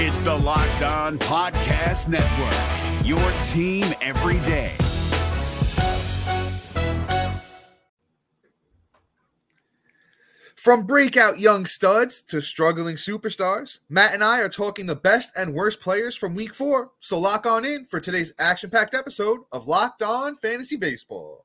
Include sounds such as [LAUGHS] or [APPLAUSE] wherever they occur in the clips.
It's the Locked On Podcast Network, your team every day. From breakout young studs to struggling superstars, Matt and I are talking the best and worst players from week four. So lock on in for today's action packed episode of Locked On Fantasy Baseball.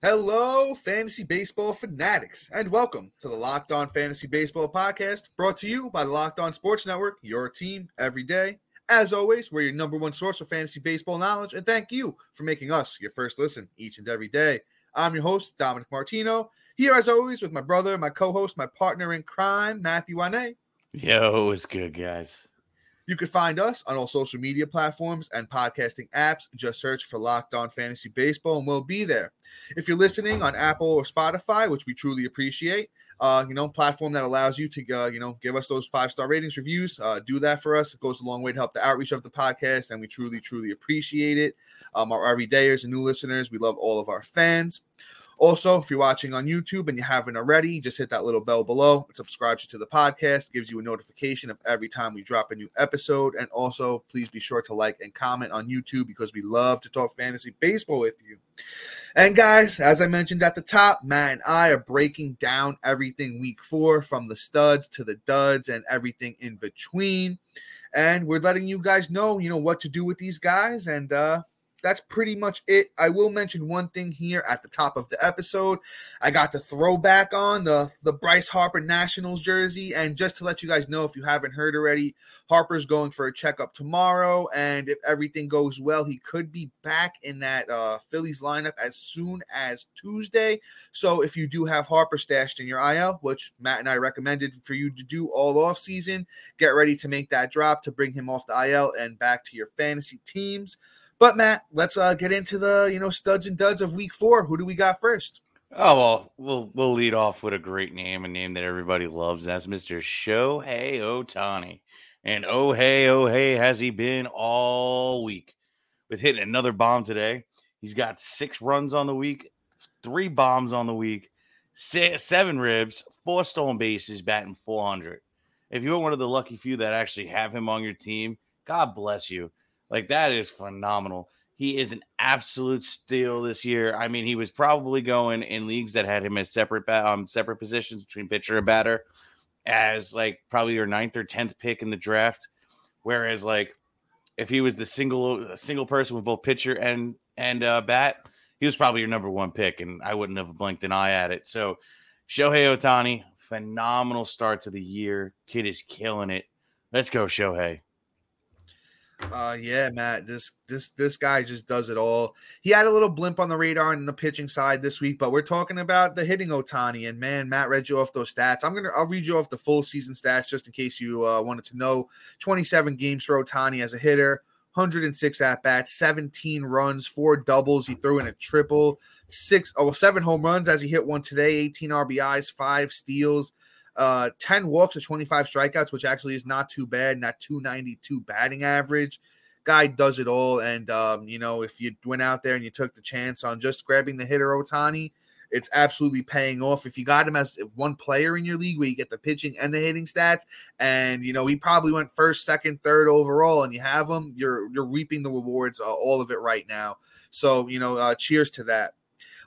Hello, fantasy baseball fanatics, and welcome to the Locked On Fantasy Baseball podcast brought to you by the Locked On Sports Network, your team every day. As always, we're your number one source for fantasy baseball knowledge, and thank you for making us your first listen each and every day. I'm your host, Dominic Martino, here as always with my brother, my co host, my partner in crime, Matthew Wane. Yo, it's good, guys. You can find us on all social media platforms and podcasting apps. Just search for Locked On Fantasy Baseball and we'll be there. If you're listening on Apple or Spotify, which we truly appreciate, uh, you know, platform that allows you to, uh, you know, give us those five star ratings, reviews, uh, do that for us. It goes a long way to help the outreach of the podcast, and we truly, truly appreciate it. Um, our everydayers and new listeners, we love all of our fans. Also, if you're watching on YouTube and you haven't already, just hit that little bell below. It subscribes you to the podcast, gives you a notification of every time we drop a new episode. And also, please be sure to like and comment on YouTube because we love to talk fantasy baseball with you. And guys, as I mentioned at the top, Matt and I are breaking down everything week four from the studs to the duds and everything in between. And we're letting you guys know, you know, what to do with these guys. And uh that's pretty much it. I will mention one thing here at the top of the episode. I got the throwback on the the Bryce Harper Nationals jersey, and just to let you guys know, if you haven't heard already, Harper's going for a checkup tomorrow, and if everything goes well, he could be back in that uh, Phillies lineup as soon as Tuesday. So if you do have Harper stashed in your IL, which Matt and I recommended for you to do all off season, get ready to make that drop to bring him off the IL and back to your fantasy teams. But Matt, let's uh, get into the you know studs and duds of week four. Who do we got first? Oh well, we'll we'll lead off with a great name, a name that everybody loves. That's Mr. Shohei Ohtani. And oh hey, oh hey, has he been all week with hitting another bomb today? He's got six runs on the week, three bombs on the week, seven ribs, four stolen bases, batting 400. If you're one of the lucky few that actually have him on your team, God bless you. Like that is phenomenal. He is an absolute steal this year. I mean, he was probably going in leagues that had him as separate um separate positions between pitcher and batter as like probably your ninth or tenth pick in the draft. Whereas like if he was the single single person with both pitcher and and uh, bat, he was probably your number one pick, and I wouldn't have blinked an eye at it. So Shohei Ohtani, phenomenal start to the year. Kid is killing it. Let's go, Shohei. Uh, yeah, Matt. This this this guy just does it all. He had a little blimp on the radar in the pitching side this week, but we're talking about the hitting Ohtani. And man, Matt read you off those stats. I'm gonna I'll read you off the full season stats just in case you uh, wanted to know. 27 games for Ohtani as a hitter, 106 at bats, 17 runs, four doubles. He threw in a triple, six oh seven home runs as he hit one today, 18 RBIs, five steals uh, 10 walks or 25 strikeouts, which actually is not too bad. Not 292 batting average. Guy does it all. And, um, you know, if you went out there and you took the chance on just grabbing the hitter Ohtani, it's absolutely paying off. If you got him as one player in your league where you get the pitching and the hitting stats, and you know he probably went first, second, third overall, and you have him, you're you're reaping the rewards, uh, all of it right now. So you know, uh, cheers to that.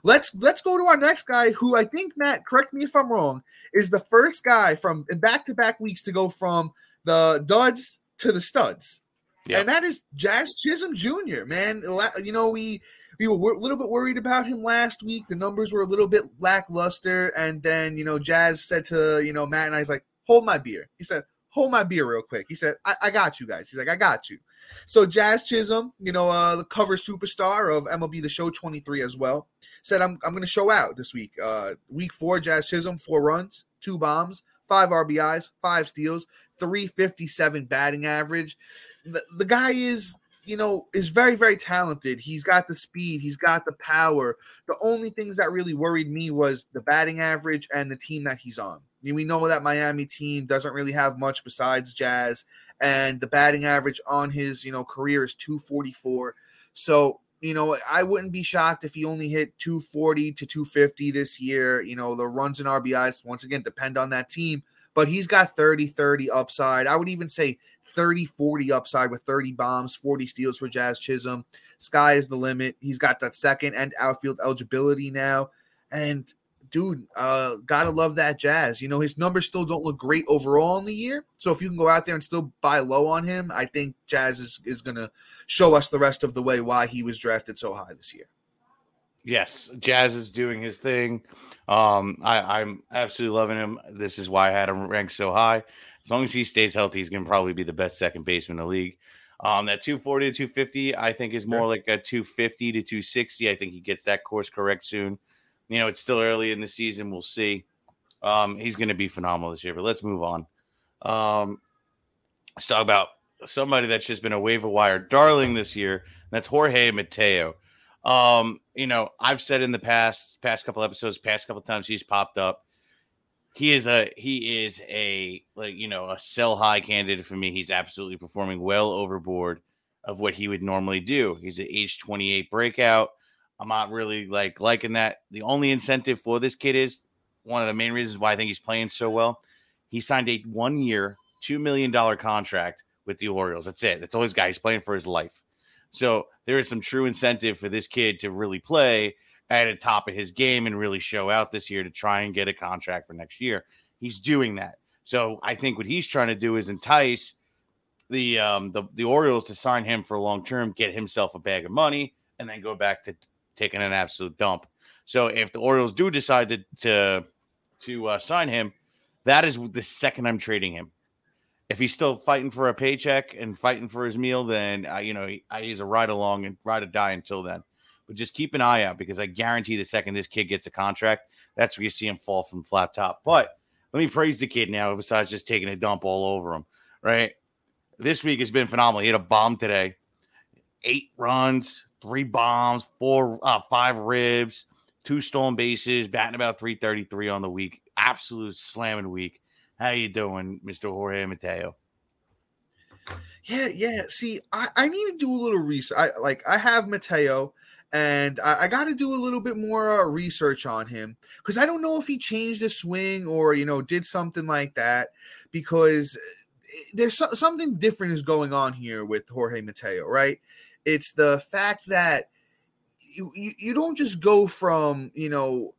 Let's let's go to our next guy, who I think Matt, correct me if I'm wrong, is the first guy from in back to back weeks to go from the duds to the studs, yep. and that is Jazz Chisholm Jr. Man, you know we we were a little bit worried about him last week. The numbers were a little bit lackluster, and then you know Jazz said to you know Matt and I, he's like, "Hold my beer." He said, "Hold my beer real quick." He said, I, I got you guys." He's like, "I got you." So Jazz Chisholm, you know, uh, the cover superstar of MLB The Show 23 as well, said, I'm, I'm going to show out this week. Uh, week four, Jazz Chisholm, four runs, two bombs, five RBIs, five steals, 357 batting average. The, the guy is you know, is very, very talented. He's got the speed, he's got the power. The only things that really worried me was the batting average and the team that he's on. I mean, we know that Miami team doesn't really have much besides Jazz, and the batting average on his, you know, career is 244. So, you know, I wouldn't be shocked if he only hit 240 to 250 this year. You know, the runs and RBIs, once again, depend on that team, but he's got 30 30 upside. I would even say 30 40 upside with 30 bombs, 40 steals for Jazz Chisholm. Sky is the limit. He's got that second and outfield eligibility now. And dude, uh, gotta love that Jazz. You know, his numbers still don't look great overall in the year. So if you can go out there and still buy low on him, I think Jazz is, is gonna show us the rest of the way why he was drafted so high this year. Yes, Jazz is doing his thing. Um, I, I'm absolutely loving him. This is why I had him ranked so high. As long as he stays healthy, he's going to probably be the best second baseman in the league. Um, that 240 to 250, I think, is more like a 250 to 260. I think he gets that course correct soon. You know, it's still early in the season. We'll see. Um, he's going to be phenomenal this year, but let's move on. Um, let's talk about somebody that's just been a waiver wire darling this year. and that's Jorge Mateo. Um, you know, I've said in the past, past couple episodes, past couple times he's popped up he is a he is a like you know a sell high candidate for me. He's absolutely performing well overboard of what he would normally do. He's an age 28 breakout. I'm not really like liking that. The only incentive for this kid is one of the main reasons why I think he's playing so well. He signed a one year, $2 million contract with the Orioles. That's it. That's all he's got. He's playing for his life. So there is some true incentive for this kid to really play at the top of his game and really show out this year to try and get a contract for next year. He's doing that. So I think what he's trying to do is entice the um, the, the Orioles to sign him for long term, get himself a bag of money, and then go back to taking an absolute dump. So if the Orioles do decide to to, to uh, sign him, that is the second I'm trading him. If he's still fighting for a paycheck and fighting for his meal, then uh, you know he, he's a ride along and ride or die until then. But just keep an eye out because I guarantee the second this kid gets a contract, that's where you see him fall from flat top. But let me praise the kid now, besides just taking a dump all over him, right? This week has been phenomenal. He had a bomb today, eight runs, three bombs, four, uh, five ribs, two stolen bases, batting about 333 on the week. Absolute slamming week. How you doing, Mr. Jorge Mateo? Yeah, yeah. See, I, I need to do a little research. I like I have Mateo and I, I got to do a little bit more uh, research on him because I don't know if he changed his swing or you know did something like that because eh, there's so, something different is going on here with Jorge Mateo, right? It's the fact that you, you, you don't just go from you know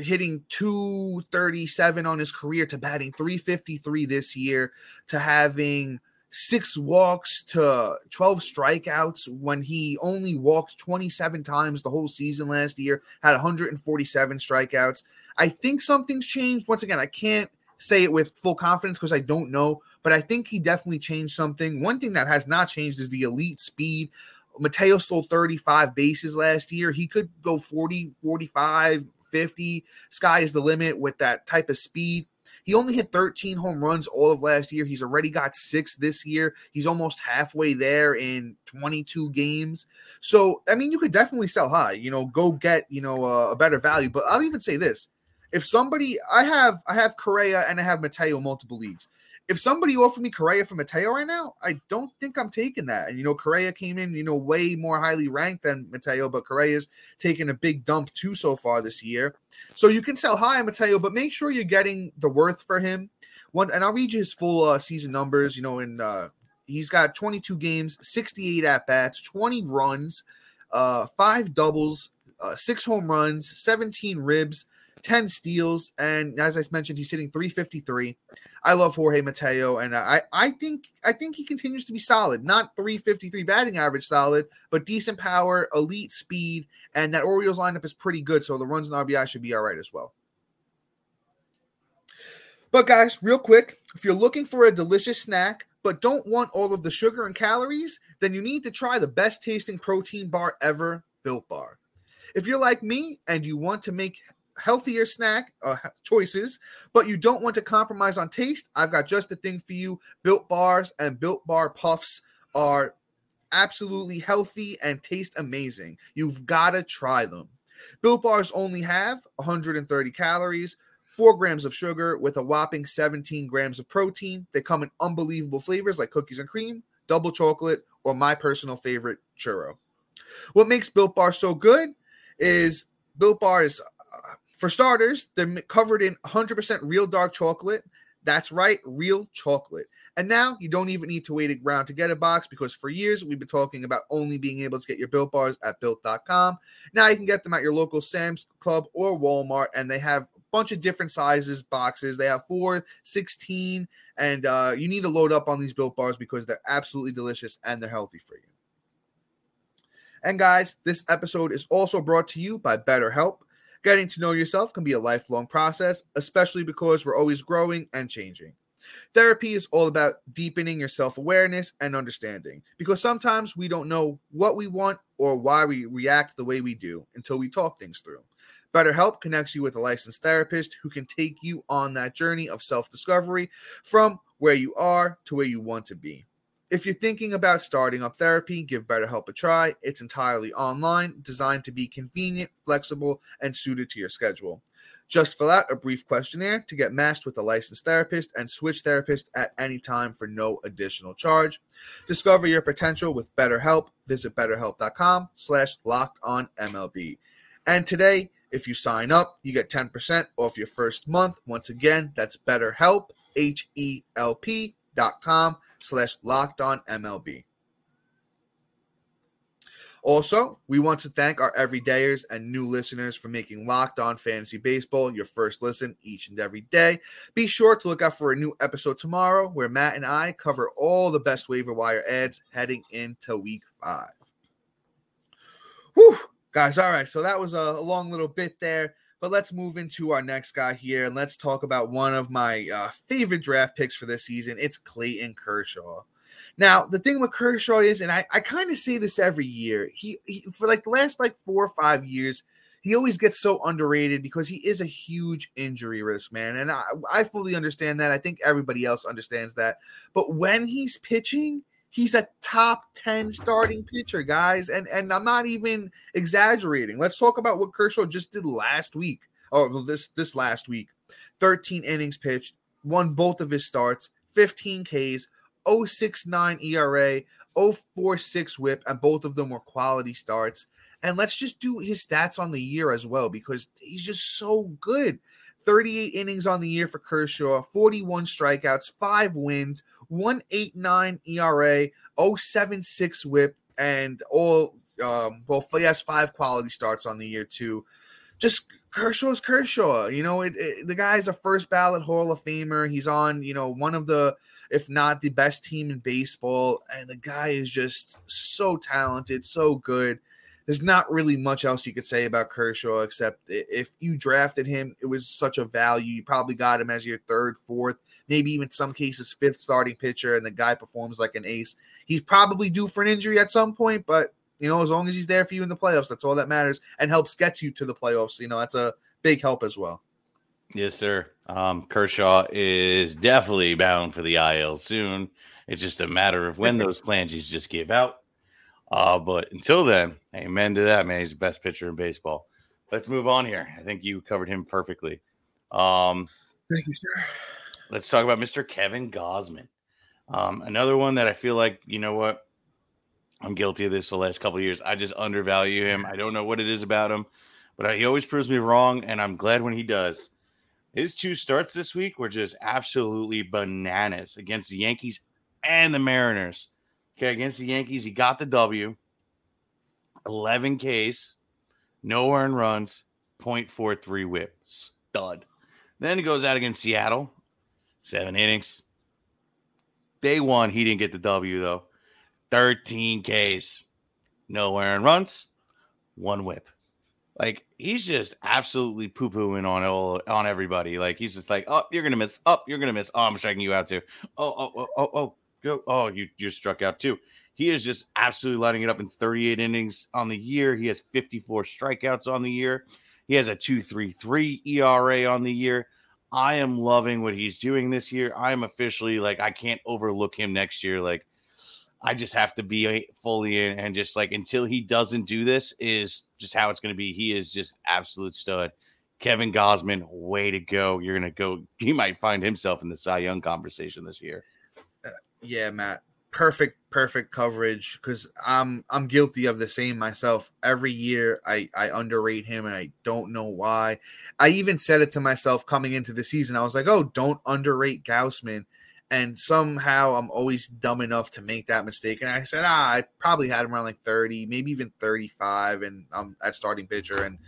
hitting 237 on his career to batting 353 this year to having six walks to 12 strikeouts when he only walked 27 times the whole season last year, had 147 strikeouts. I think something's changed. Once again, I can't say it with full confidence because I don't know, but I think he definitely changed something. One thing that has not changed is the elite speed. Mateo stole 35 bases last year. He could go 40, 45, 50. Sky is the limit with that type of speed. He only hit 13 home runs all of last year. He's already got six this year. He's almost halfway there in 22 games. So, I mean, you could definitely sell high, you know, go get, you know, a, a better value. But I'll even say this if somebody I have I have Correa and I have Mateo multiple leagues if somebody offered me Correa for Mateo right now, I don't think I'm taking that. And you know, Correa came in, you know, way more highly ranked than Mateo, but Correa's taken a big dump too so far this year. So you can sell high on Mateo, but make sure you're getting the worth for him. One, and I'll read you his full uh, season numbers. You know, and uh, he's got 22 games, 68 at bats, 20 runs, uh, five doubles, uh, six home runs, 17 ribs. 10 steals, and as I mentioned, he's hitting 353. I love Jorge Mateo, and I I think I think he continues to be solid. Not 353 batting average solid, but decent power, elite speed, and that Orioles lineup is pretty good. So the runs and RBI should be all right as well. But guys, real quick, if you're looking for a delicious snack but don't want all of the sugar and calories, then you need to try the best tasting protein bar ever, Built Bar. If you're like me and you want to make healthier snack uh, choices, but you don't want to compromise on taste, I've got just the thing for you. Built bars and built bar puffs are absolutely healthy and taste amazing. You've got to try them. Built bars only have 130 calories, 4 grams of sugar with a whopping 17 grams of protein. They come in unbelievable flavors like cookies and cream, double chocolate, or my personal favorite, churro. What makes Built Bar so good is Built Bar is, uh, for starters, they're covered in 100% real dark chocolate. That's right, real chocolate. And now you don't even need to wait around to get a box because for years we've been talking about only being able to get your built bars at built.com. Now you can get them at your local Sam's Club or Walmart, and they have a bunch of different sizes boxes. They have four, 16, and uh, you need to load up on these built bars because they're absolutely delicious and they're healthy for you. And guys, this episode is also brought to you by BetterHelp. Getting to know yourself can be a lifelong process, especially because we're always growing and changing. Therapy is all about deepening your self awareness and understanding because sometimes we don't know what we want or why we react the way we do until we talk things through. BetterHelp connects you with a licensed therapist who can take you on that journey of self discovery from where you are to where you want to be. If you're thinking about starting up therapy, give BetterHelp a try. It's entirely online, designed to be convenient, flexible, and suited to your schedule. Just fill out a brief questionnaire to get matched with a licensed therapist and switch therapist at any time for no additional charge. Discover your potential with BetterHelp. Visit betterhelp.com slash locked on MLB. And today, if you sign up, you get 10% off your first month. Once again, that's BetterHelp, H-E-L-P dot com slash locked on MLB. Also, we want to thank our everydayers and new listeners for making Locked On Fantasy Baseball your first listen each and every day. Be sure to look out for a new episode tomorrow where Matt and I cover all the best waiver wire ads heading into week five. Whew, guys. All right. So that was a long little bit there. But let's move into our next guy here and let's talk about one of my uh, favorite draft picks for this season. It's Clayton Kershaw. Now, the thing with Kershaw is, and I, I kind of say this every year, he, he for like the last like four or five years, he always gets so underrated because he is a huge injury risk, man. And I, I fully understand that. I think everybody else understands that. But when he's pitching, he's a top 10 starting pitcher, guys. And and I'm not even exaggerating. Let's talk about what Kershaw just did last week. Oh, or this this last week. 13 innings pitched, won both of his starts, 15 Ks, 069 ERA, 046 whip, and both of them were quality starts. And let's just do his stats on the year as well because he's just so good. 38 innings on the year for Kershaw, 41 strikeouts, five wins, 189 ERA, 076 whip, and all um well he has five quality starts on the year too. Just Kershaw's Kershaw, you know, it, it, the guy's a first ballot Hall of Famer. He's on, you know, one of the if not the best team in baseball. And the guy is just so talented, so good. There's not really much else you could say about Kershaw except if you drafted him, it was such a value. You probably got him as your third, fourth, maybe even some cases fifth starting pitcher, and the guy performs like an ace. He's probably due for an injury at some point, but you know, as long as he's there for you in the playoffs, that's all that matters and helps get you to the playoffs. You know, that's a big help as well. Yes, sir. Um, Kershaw is definitely bound for the IL soon. It's just a matter of when [LAUGHS] those flanges just give out. Uh, but until then, amen to that, man. He's the best pitcher in baseball. Let's move on here. I think you covered him perfectly. Um, Thank you, sir. Let's talk about Mr. Kevin Gausman. Um, another one that I feel like, you know what? I'm guilty of this the last couple years. I just undervalue him. I don't know what it is about him, but he always proves me wrong, and I'm glad when he does. His two starts this week were just absolutely bananas against the Yankees and the Mariners. Okay, against the Yankees, he got the W, 11 Ks, no earned runs, 0.43 whip. Stud. Then he goes out against Seattle, seven innings. Day one, he didn't get the W though. 13 Ks, no earned runs, one whip. Like he's just absolutely poo pooing on all on everybody. Like he's just like, oh, you're gonna miss. Oh, you're gonna miss. Oh, I'm striking you out too. Oh, oh, oh, oh, oh, go. Oh, you you're struck out too. He is just absolutely lighting it up in 38 innings on the year. He has 54 strikeouts on the year. He has a 2.33 ERA on the year. I am loving what he's doing this year. I'm officially like I can't overlook him next year. Like I just have to be fully in and just like until he doesn't do this is just how it's going to be. He is just absolute stud. Kevin Gausman, way to go. You're going to go. [LAUGHS] He might find himself in the Cy Young conversation this year. Yeah, Matt. Perfect, perfect coverage because I'm I'm guilty of the same myself. Every year I I underrate him and I don't know why. I even said it to myself coming into the season. I was like, "Oh, don't underrate Gausman. And somehow I'm always dumb enough to make that mistake. And I said, ah, I probably had him around like 30, maybe even 35, and I'm at starting pitcher. And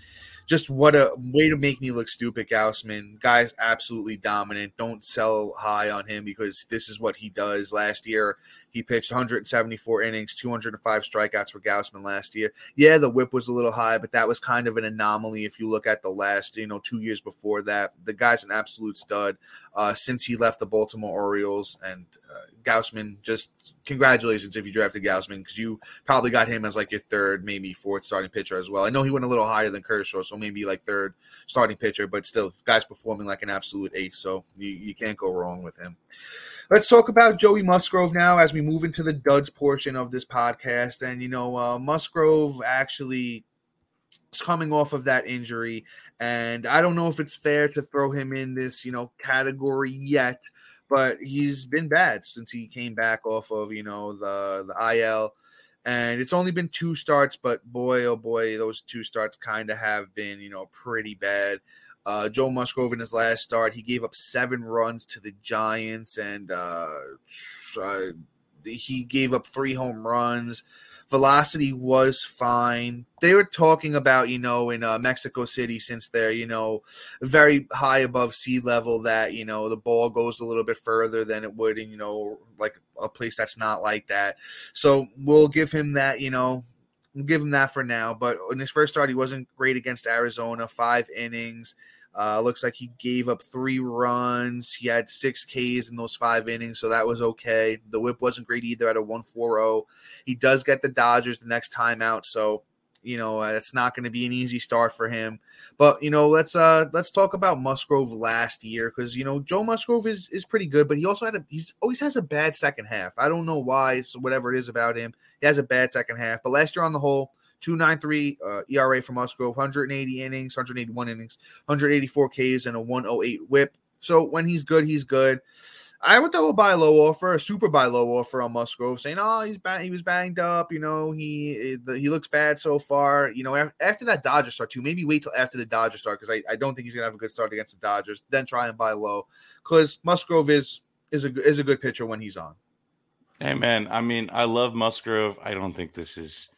just what a way to make me look stupid, Gausman. Guy's absolutely dominant. Don't sell high on him because this is what he does. Last year, he pitched 174 innings, 205 strikeouts for Gausman last year. Yeah, the whip was a little high, but that was kind of an anomaly if you look at the last, you know, two years before that. The guy's an absolute stud uh, since he left the Baltimore Orioles. And uh, Gausman, just congratulations if you drafted Gausman because you probably got him as like your third, maybe fourth starting pitcher as well. I know he went a little higher than Kershaw, so maybe like third starting pitcher, but still, guy's performing like an absolute ace. So you, you can't go wrong with him. Let's talk about Joey Musgrove now as we move into the duds portion of this podcast. And, you know, uh, Musgrove actually is coming off of that injury. And I don't know if it's fair to throw him in this, you know, category yet, but he's been bad since he came back off of, you know, the, the IL. And it's only been two starts, but boy, oh boy, those two starts kind of have been, you know, pretty bad. Uh, Joe Musgrove in his last start, he gave up seven runs to the Giants, and uh, uh, he gave up three home runs. Velocity was fine. They were talking about, you know, in uh, Mexico City, since they're, you know, very high above sea level, that, you know, the ball goes a little bit further than it would in, you know, like a place that's not like that. So we'll give him that, you know, we'll give him that for now. But in his first start, he wasn't great against Arizona, five innings. Uh, looks like he gave up three runs. He had six Ks in those five innings, so that was okay. The whip wasn't great either at a 140. He does get the Dodgers the next time out, so you know uh, it's not going to be an easy start for him. But you know, let's uh let's talk about Musgrove last year because you know Joe Musgrove is is pretty good, but he also had a he's always has a bad second half. I don't know why, so whatever it is about him, he has a bad second half. But last year on the whole 293 uh, ERA for Musgrove, 180 innings, 181 innings, 184 Ks, and a 108 whip. So when he's good, he's good. I would throw a buy low offer, a super buy low offer on Musgrove, saying, "Oh, he's. He was banged up. You know, he he looks bad so far. You know, after that Dodger start too. Maybe wait till after the Dodger start because I, I don't think he's gonna have a good start against the Dodgers. Then try and buy low because Musgrove is is a is a good pitcher when he's on. Hey man, I mean, I love Musgrove. I don't think this is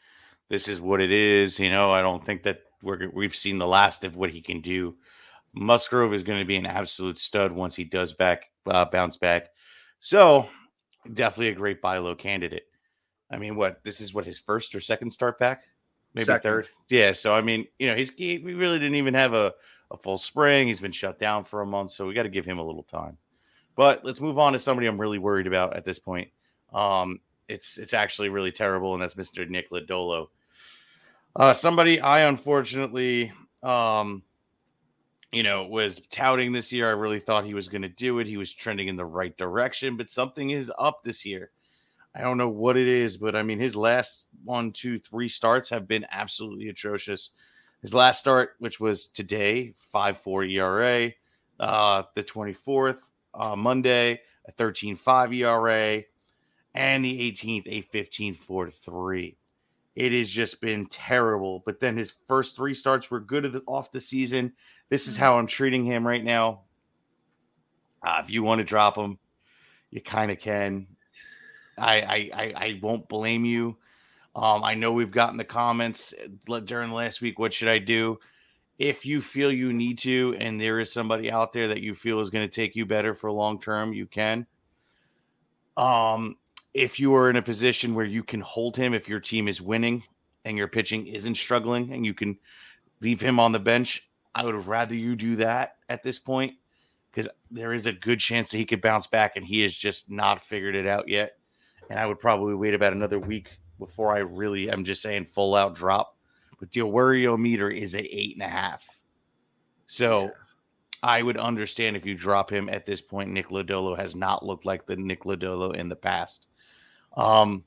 this is what it is. You know, I don't think that we're we've seen the last of what he can do. Musgrove is going to be an absolute stud once he does back uh, bounce back. So definitely a great buy low candidate. I mean, what this is what his first or second start back, maybe second. third. Yeah. So I mean, you know, he's he, we really didn't even have a a full spring. He's been shut down for a month, so we got to give him a little time. But let's move on to somebody I'm really worried about at this point. Um, it's it's actually really terrible, and that's Mr. Nick Lodolo. Uh, somebody I unfortunately, um, you know, was touting this year. I really thought he was going to do it. He was trending in the right direction, but something is up this year. I don't know what it is, but I mean, his last one, two, three starts have been absolutely atrocious. His last start, which was today, 5 4 ERA, uh, the 24th, uh, Monday, a 13 5 ERA, and the 18th, a 15 4 3. It has just been terrible. But then his first three starts were good off the season. This is mm. how I'm treating him right now. Uh, if you want to drop him, you kind of can. I, I, I I won't blame you. Um, I know we've gotten the comments uh, during last week. What should I do? If you feel you need to, and there is somebody out there that you feel is going to take you better for long term, you can. Um, if you are in a position where you can hold him if your team is winning and your pitching isn't struggling and you can leave him on the bench, I would rather you do that at this point because there is a good chance that he could bounce back and he has just not figured it out yet. And I would probably wait about another week before I really, I'm just saying full out drop. But the Awario meter is at eight and a half. So Yeah. I would understand if you drop him at this point. Nick Lodolo has not looked like the Nick Lodolo in the past. Um,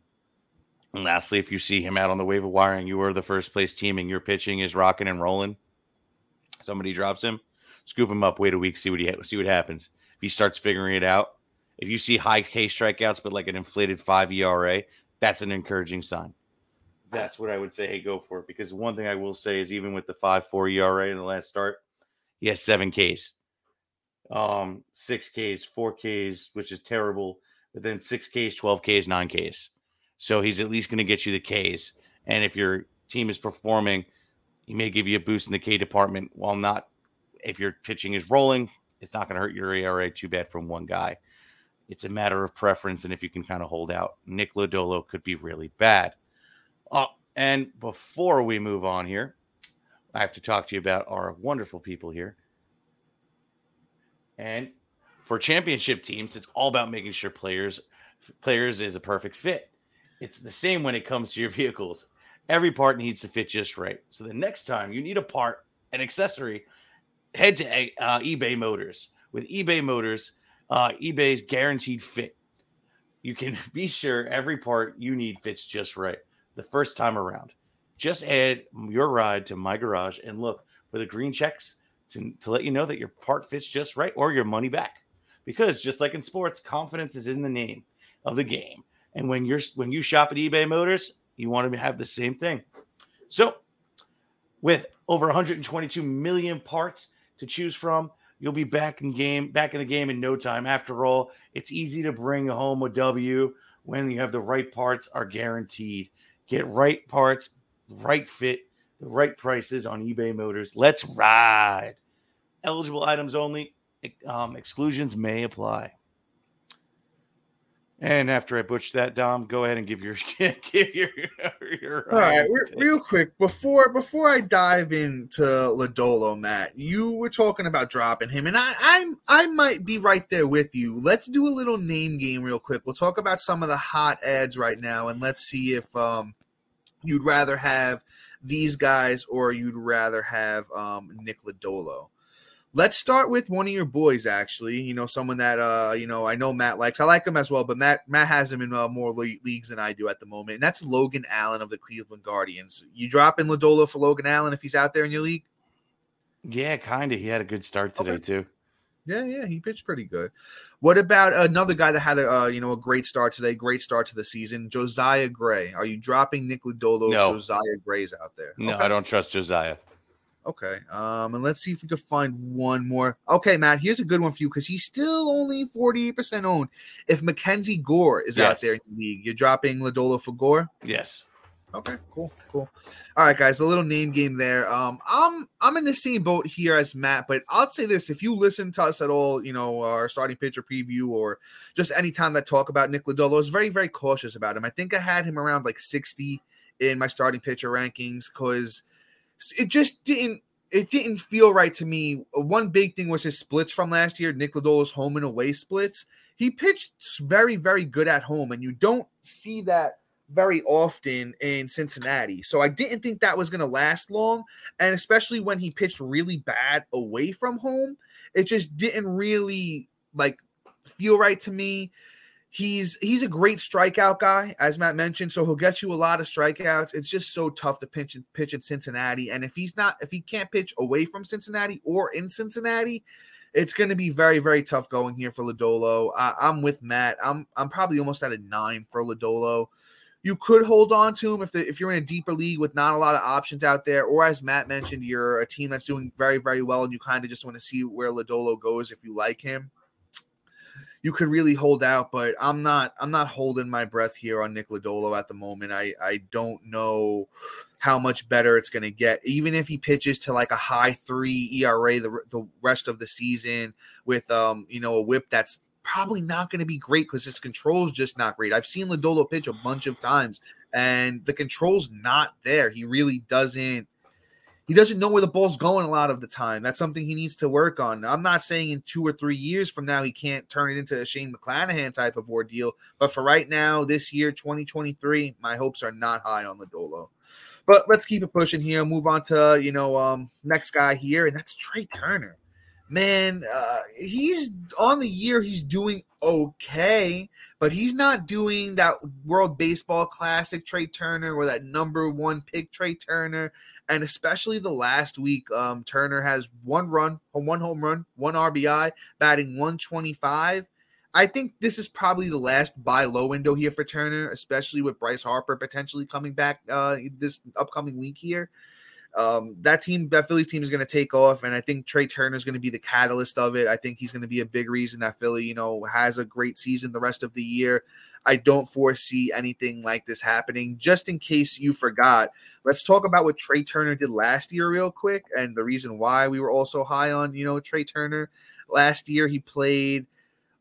and lastly, if you see him out on the waiver wire and you are the first place team and your pitching is rocking and rolling, somebody drops him, scoop him up, wait a week, see what he see what happens. If he starts figuring it out, if you see high K strikeouts but like an inflated five ERA, that's an encouraging sign. That's what I would say. Hey, go for it. Because one thing I will say is even with the five four ERA in the last start, he has seven Ks, um, six Ks, four Ks, which is terrible. But then six Ks, twelve Ks, nine Ks. So he's at least going to get you the Ks. And if your team is performing, he may give you a boost in the K department. While not, if your pitching is rolling, it's not going to hurt your ERA too bad from one guy. It's a matter of preference, and if you can kind of hold out, Nick Lodolo could be really bad. Oh, and before we move on here, I have to talk to you about our wonderful people here. And for championship teams, it's all about making sure players players is a perfect fit. It's the same when it comes to your vehicles. Every part needs to fit just right. So the next time you need a part, an accessory, head to uh, eBay Motors. With eBay Motors, uh, eBay's guaranteed fit. You can [LAUGHS] be sure every part you need fits just right the first time around. Just add your ride to my garage and look for the green checks to, to let you know that your part fits just right or your money back. Because just like in sports, confidence is in the name of the game. And when you're when you shop at eBay Motors, you want to have the same thing. So, with over 122 million parts to choose from, you'll be back in game back in the game in no time. After all, it's easy to bring home a W when you have the right parts are guaranteed. Get right parts, right fit, the right prices on eBay Motors. Let's ride. Eligible items only. Um, exclusions may apply. And after I butch that, Dom, go ahead and give your [LAUGHS] give your your. All right, re- real quick before before I dive into Lodolo, Matt, you were talking about dropping him, and I I'm I might be right there with you. Let's do a little name game real quick. We'll talk about some of the hot ads right now, and let's see if um you'd rather have these guys or you'd rather have um Nick Lodolo. Let's start with one of your boys, actually. You know, someone that uh, you know, I know Matt likes. I like him as well, but Matt Matt has him in uh, more le- leagues than I do at the moment, and that's Logan Allen of the Cleveland Guardians. You drop in Lodolo for Logan Allen if he's out there in your league? Yeah, kind of. He had a good start today Okay. too. Yeah, yeah, he pitched pretty good. What about another guy that had a uh, you know a great start today, great start to the season, Josiah Gray? Are you dropping Nick Lodolo if No. Josiah Gray's out there? No, Okay. I don't trust Josiah. Okay. Um, and let's see if we can find one more. Okay, Matt, here's a good one for you because he's still only 48% owned. If Mackenzie Gore is out there in the league, you're dropping Lodolo for Gore. Yes. Okay, cool, cool. All right, guys, a little name game there. Um, I'm I'm in the same boat here as Matt, but I'll say this: if you listen to us at all, you know, our starting pitcher preview or just any time that talk about Nick Lodolo, I was very, very cautious about him. I think I had him around like 60 in my starting pitcher rankings because it just didn't it didn't feel right to me. One big thing was his splits from last year, Nick Lodolo's home and away splits. He pitched very, very good at home, and you don't see that very often in Cincinnati. So I didn't think that was going to last long. And especially when he pitched really bad away from home, it just didn't really like feel right to me. He's he's a great strikeout guy, as Matt mentioned. So he'll get you a lot of strikeouts. It's just so tough to pitch pitch in Cincinnati. And if he's not, if he can't pitch away from Cincinnati or in Cincinnati, it's going to be very very tough going here for Lodolo. I, I'm with Matt. I'm I'm probably almost at a nine for Lodolo you could hold on to him if the, if you're in a deeper league with not a lot of options out there, or as Matt mentioned, you're a team that's doing very very well and you kind of just want to see where Lodolo goes if you like him. You could really hold out, but I'm not. I'm not holding my breath here on Nick Lodolo at the moment. I I don't know how much better it's going to get. Even if he pitches to like a high three ERA the the rest of the season with um you know a whip that's probably not going to be great because his control's just not great. I've seen Lodolo pitch a bunch of times and the control's not there. He really doesn't he doesn't know where the ball's going a lot of the time. That's something he needs to work on. I'm not saying in two or three years from now he can't turn it into a Shane McClanahan type of ordeal, but for right now, this year, 2023, my hopes are not high on Lodolo. But let's keep it pushing here. Move on to you know um next guy here, and that's Trea Turner. Man, uh, he's on the year. He's doing okay, but he's not doing that World Baseball Classic Trea Turner or that number one pick Trea Turner. And especially the last week, um, Turner has one run, one home run, one RBI, batting 125. I think this is probably the last buy low window here for Turner, especially with Bryce Harper potentially coming back uh, this upcoming week here. Um, that team, that Phillies team is going to take off, and I think Trea Turner is going to be the catalyst of it. I think he's going to be a big reason that Philly, you know, has a great season the rest of the year. I don't foresee anything like this happening. Just in case you forgot, let's talk about what Trea Turner did last year, real quick, and the reason why we were all so high on, you know, Trea Turner. Last year, he played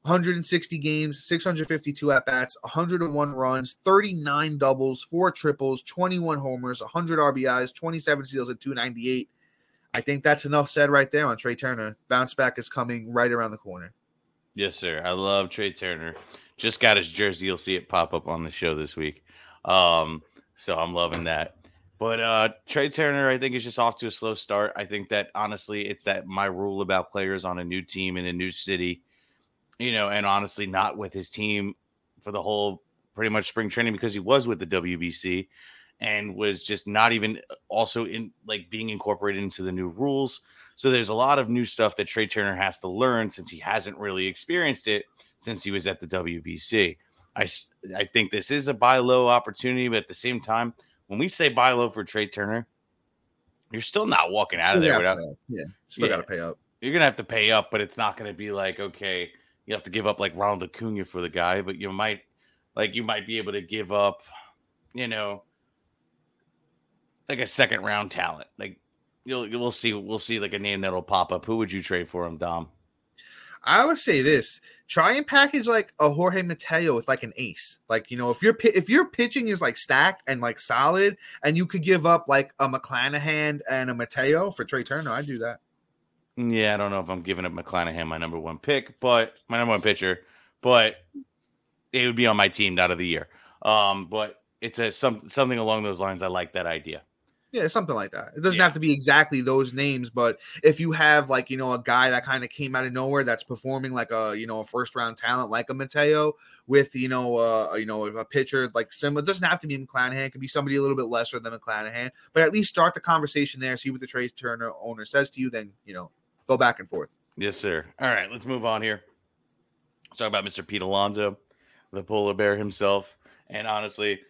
160 games, 652 at bats, 101 runs, 39 doubles, four triples, 21 homers, 100 RBIs, 27 steals, and 298. I think that's enough said right there on Trea Turner. Bounce back is coming right around the corner. Yes, sir. I love Trea Turner. Just got his jersey. You'll see it pop up on the show this week. Um, so I'm loving that. But uh, Trea Turner, I think, is just off to a slow start. I think that honestly, it's that my rule about players on a new team in a new city you know, and honestly, not with his team for the whole pretty much spring training because he was with the WBC and was just not even uh, also in like being incorporated into the new rules. So there's a lot of new stuff that Trea Turner has to learn since he hasn't really experienced it since he was at the WBC. I, I think this is a buy low opportunity, but at the same time, when we say buy low for Trea Turner, you're still not walking out of there without. Yeah, still yeah. got to pay up. You're gonna have to pay up, but it's not gonna be like okay, you have to give up like Ronald Acuna for the guy, but you might like you might be able to give up, you know, like a second round talent. Like you'll we'll see we'll see like a name that'll pop up. Who would you trade for him, Dom? I would say this: try and package like a Jorge Mateo with like an ace. Like you know, if your if your pitching is like stacked and like solid, and you could give up like a McClanahan and a Mateo for Trea Turner, I'd do that. Yeah, I don't know if I'm giving up McClanahan my number one pick, but my number one pitcher, but it would be on my team, not of the year. Um, but it's a some something along those lines. I like that idea. Yeah, something like that. It doesn't yeah. have to be exactly those names, but if you have like you know a guy that kind of came out of nowhere that's performing like a you know a first round talent like a Mateo with you know uh you know a pitcher like similar, it doesn't have to be McClanahan. It could be somebody a little bit lesser than McClanahan, but at least start the conversation there. See what the Trea Turner owner says to you. Then you know go back and forth. Yes, sir. All right, let's move on here. Let's talk about Mr. Pete Alonso, the polar bear himself. And honestly,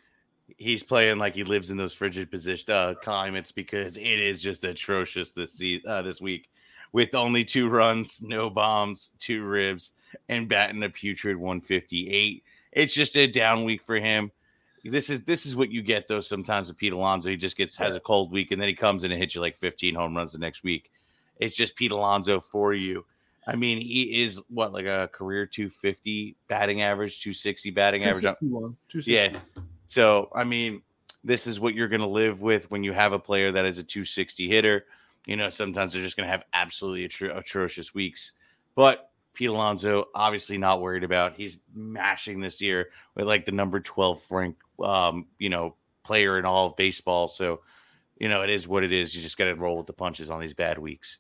he's playing like he lives in those frigid position uh, climates because it is just atrocious this season, uh, this week, with only two runs, no bombs, two ribs, and batting a putrid 158. It's just a down week for him. This is this is what you get though. Sometimes with Pete Alonso, he just gets has a cold week, and then he comes in and hits you like 15 home runs the next week. It's just Pete Alonso for you. I mean, he is what like a career 250 batting average, 260 batting average. 260. Yeah. So I mean, this is what you're going to live with when you have a player that is a 260 hitter. You know, sometimes they're just going to have absolutely atro- atrocious weeks. But Pete Alonso, obviously not worried about. He's mashing this year with like the number 12 rank, um, you know, player in all of baseball. So, you know, it is what it is. You just got to roll with the punches on these bad weeks.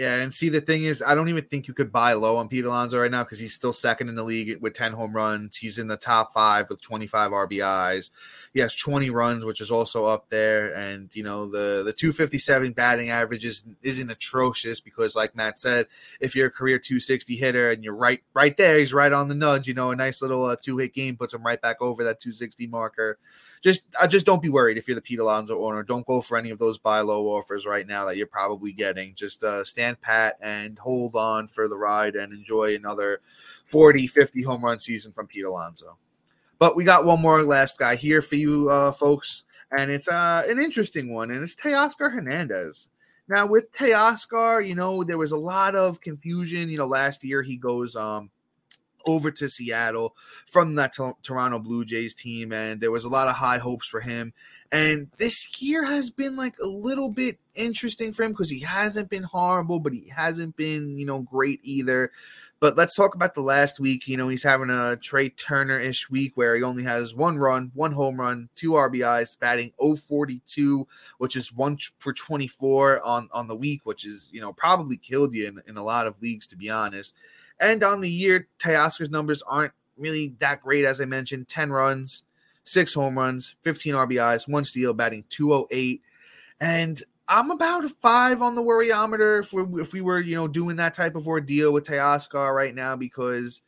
Yeah, and see the thing is, I don't even think you could buy low on Pete Alonso right now because he's still second in the league with 10 home runs. He's in the top five with 25 RBIs. He has 20 runs, which is also up there. And you know, the the 257 batting average is, isn't atrocious because, like Matt said, if you're a career 260 hitter and you're right right there, he's right on the nudge. You know, a nice little uh, two hit game puts him right back over that 260 marker just uh, just don't be worried if you're the Pete Alonso owner. Don't go for any of those buy low offers right now that you're probably getting. Just uh, stand pat and hold on for the ride and enjoy another 40, 50 home run season from Pete Alonso. But we got one more last guy here for you uh, folks, and it's uh, an interesting one, and it's Teoscar Hernandez. Now with Teoscar, you know there was a lot of confusion. You know, last year he goes um over to Seattle from that Toronto Blue Jays team, and there was a lot of high hopes for him. And this year has been like a little bit interesting for him because he hasn't been horrible, but he hasn't been, you know, great either. But let's talk about the last week. You know, he's having a Trea Turner ish week where he only has one run, one home run, two RBIs, batting 042, which is one for 24 on, on the week, which is, you know, probably killed you in, in a lot of leagues, to be honest. And on the year, Teoscar's numbers aren't really that great, as I mentioned 10 runs, six home runs, 15 RBIs, one steal, batting 208. And I'm about a five on the worryometer if we if we were you know doing that type of ordeal with Teoscar right now because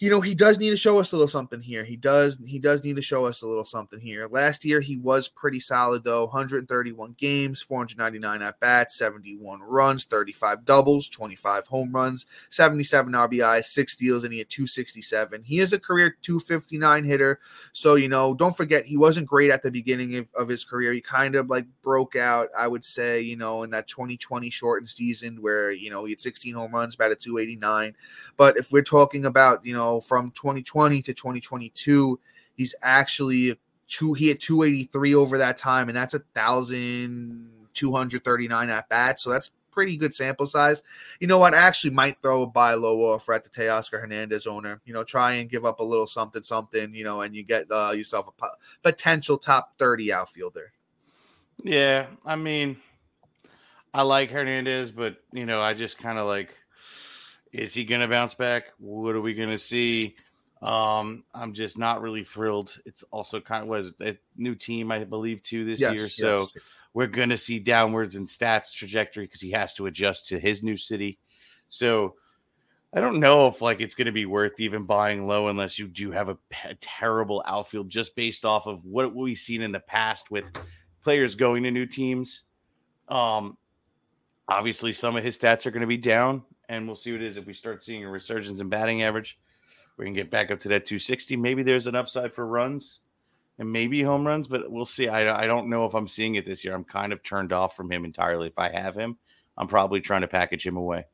you know, he does need to show us a little something here. He does he does need to show us a little something here. Last year he was pretty solid though. 131 games, 499 at bats, 71 runs, 35 doubles, 25 home runs, 77 RBI, 6 steals and he had 267. He is a career 259 hitter. So, you know, don't forget he wasn't great at the beginning of, of his career. He kind of like broke out, I would say, you know, in that 2020 shortened season where, you know, he had 16 home runs, batted 289. But if we're talking about, you know, from 2020 to 2022, he's actually two. He had 283 over that time, and that's a thousand two hundred thirty nine at bats. So that's pretty good sample size. You know what? I actually might throw a buy low offer at the Teoscar Hernandez owner. You know, try and give up a little something, something. You know, and you get uh, yourself a potential top 30 outfielder. Yeah, I mean, I like Hernandez, but you know, I just kind of like is he going to bounce back? What are we going to see? Um, I'm just not really thrilled. It's also kind of was a new team, I believe, too this yes, year. So we're going to see downwards in stats trajectory because he has to adjust to his new city. So I don't know if like it's going to be worth even buying low unless you do have a, a terrible outfield just based off of what we've seen in the past with players going to new teams. Um, obviously, some of his stats are going to be down and we'll see what it is if we start seeing a resurgence in batting average. We can get back up to that 260. Maybe there's an upside for runs and maybe home runs, but we'll see. I, I don't know if I'm seeing it this year. I'm kind of turned off from him entirely. If I have him, I'm probably trying to package him away.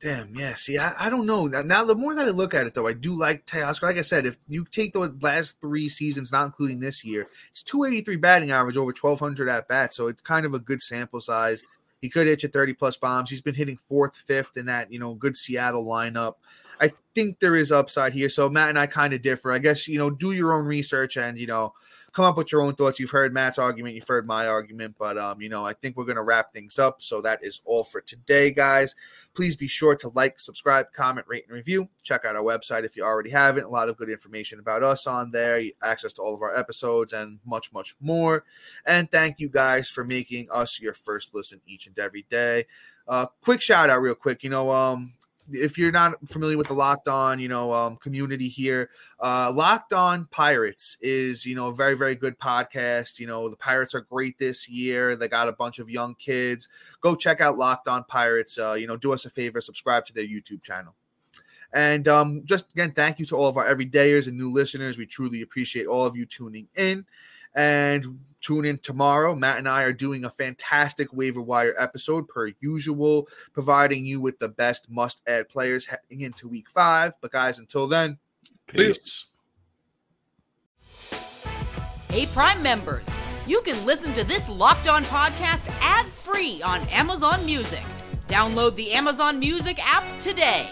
Damn, yeah. See, I, I don't know. Now, the more that I look at it, though, I do like Teoscar. Like I said, if you take the last three seasons, not including this year, it's 283 batting average over 1,200 at bats. So it's kind of a good sample size. He could hit you 30 plus bombs. He's been hitting fourth, fifth in that, you know, good Seattle lineup. I think there is upside here. So Matt and I kind of differ. I guess, you know, do your own research and, you know, come up with your own thoughts. You've heard Matt's argument, you've heard my argument, but um, you know, I think we're gonna wrap things up. So that is all for today, guys. Please be sure to like, subscribe, comment, rate, and review. Check out our website if you already haven't. A lot of good information about us on there, access to all of our episodes, and much, much more. And thank you guys for making us your first listen each and every day. Uh, quick shout out, real quick. You know, um, if you're not familiar with the Locked On, you know, um, community here, uh, Locked On Pirates is, you know, a very, very good podcast. You know, the Pirates are great this year. They got a bunch of young kids. Go check out Locked On Pirates. Uh, you know, do us a favor, subscribe to their YouTube channel. And um, just again, thank you to all of our everydayers and new listeners. We truly appreciate all of you tuning in. And tune in tomorrow. Matt and I are doing a fantastic waiver wire episode per usual, providing you with the best must add players heading into week five. But guys, until then, peace. Hey, Prime members, you can listen to this locked on podcast ad free on Amazon Music. Download the Amazon Music app today.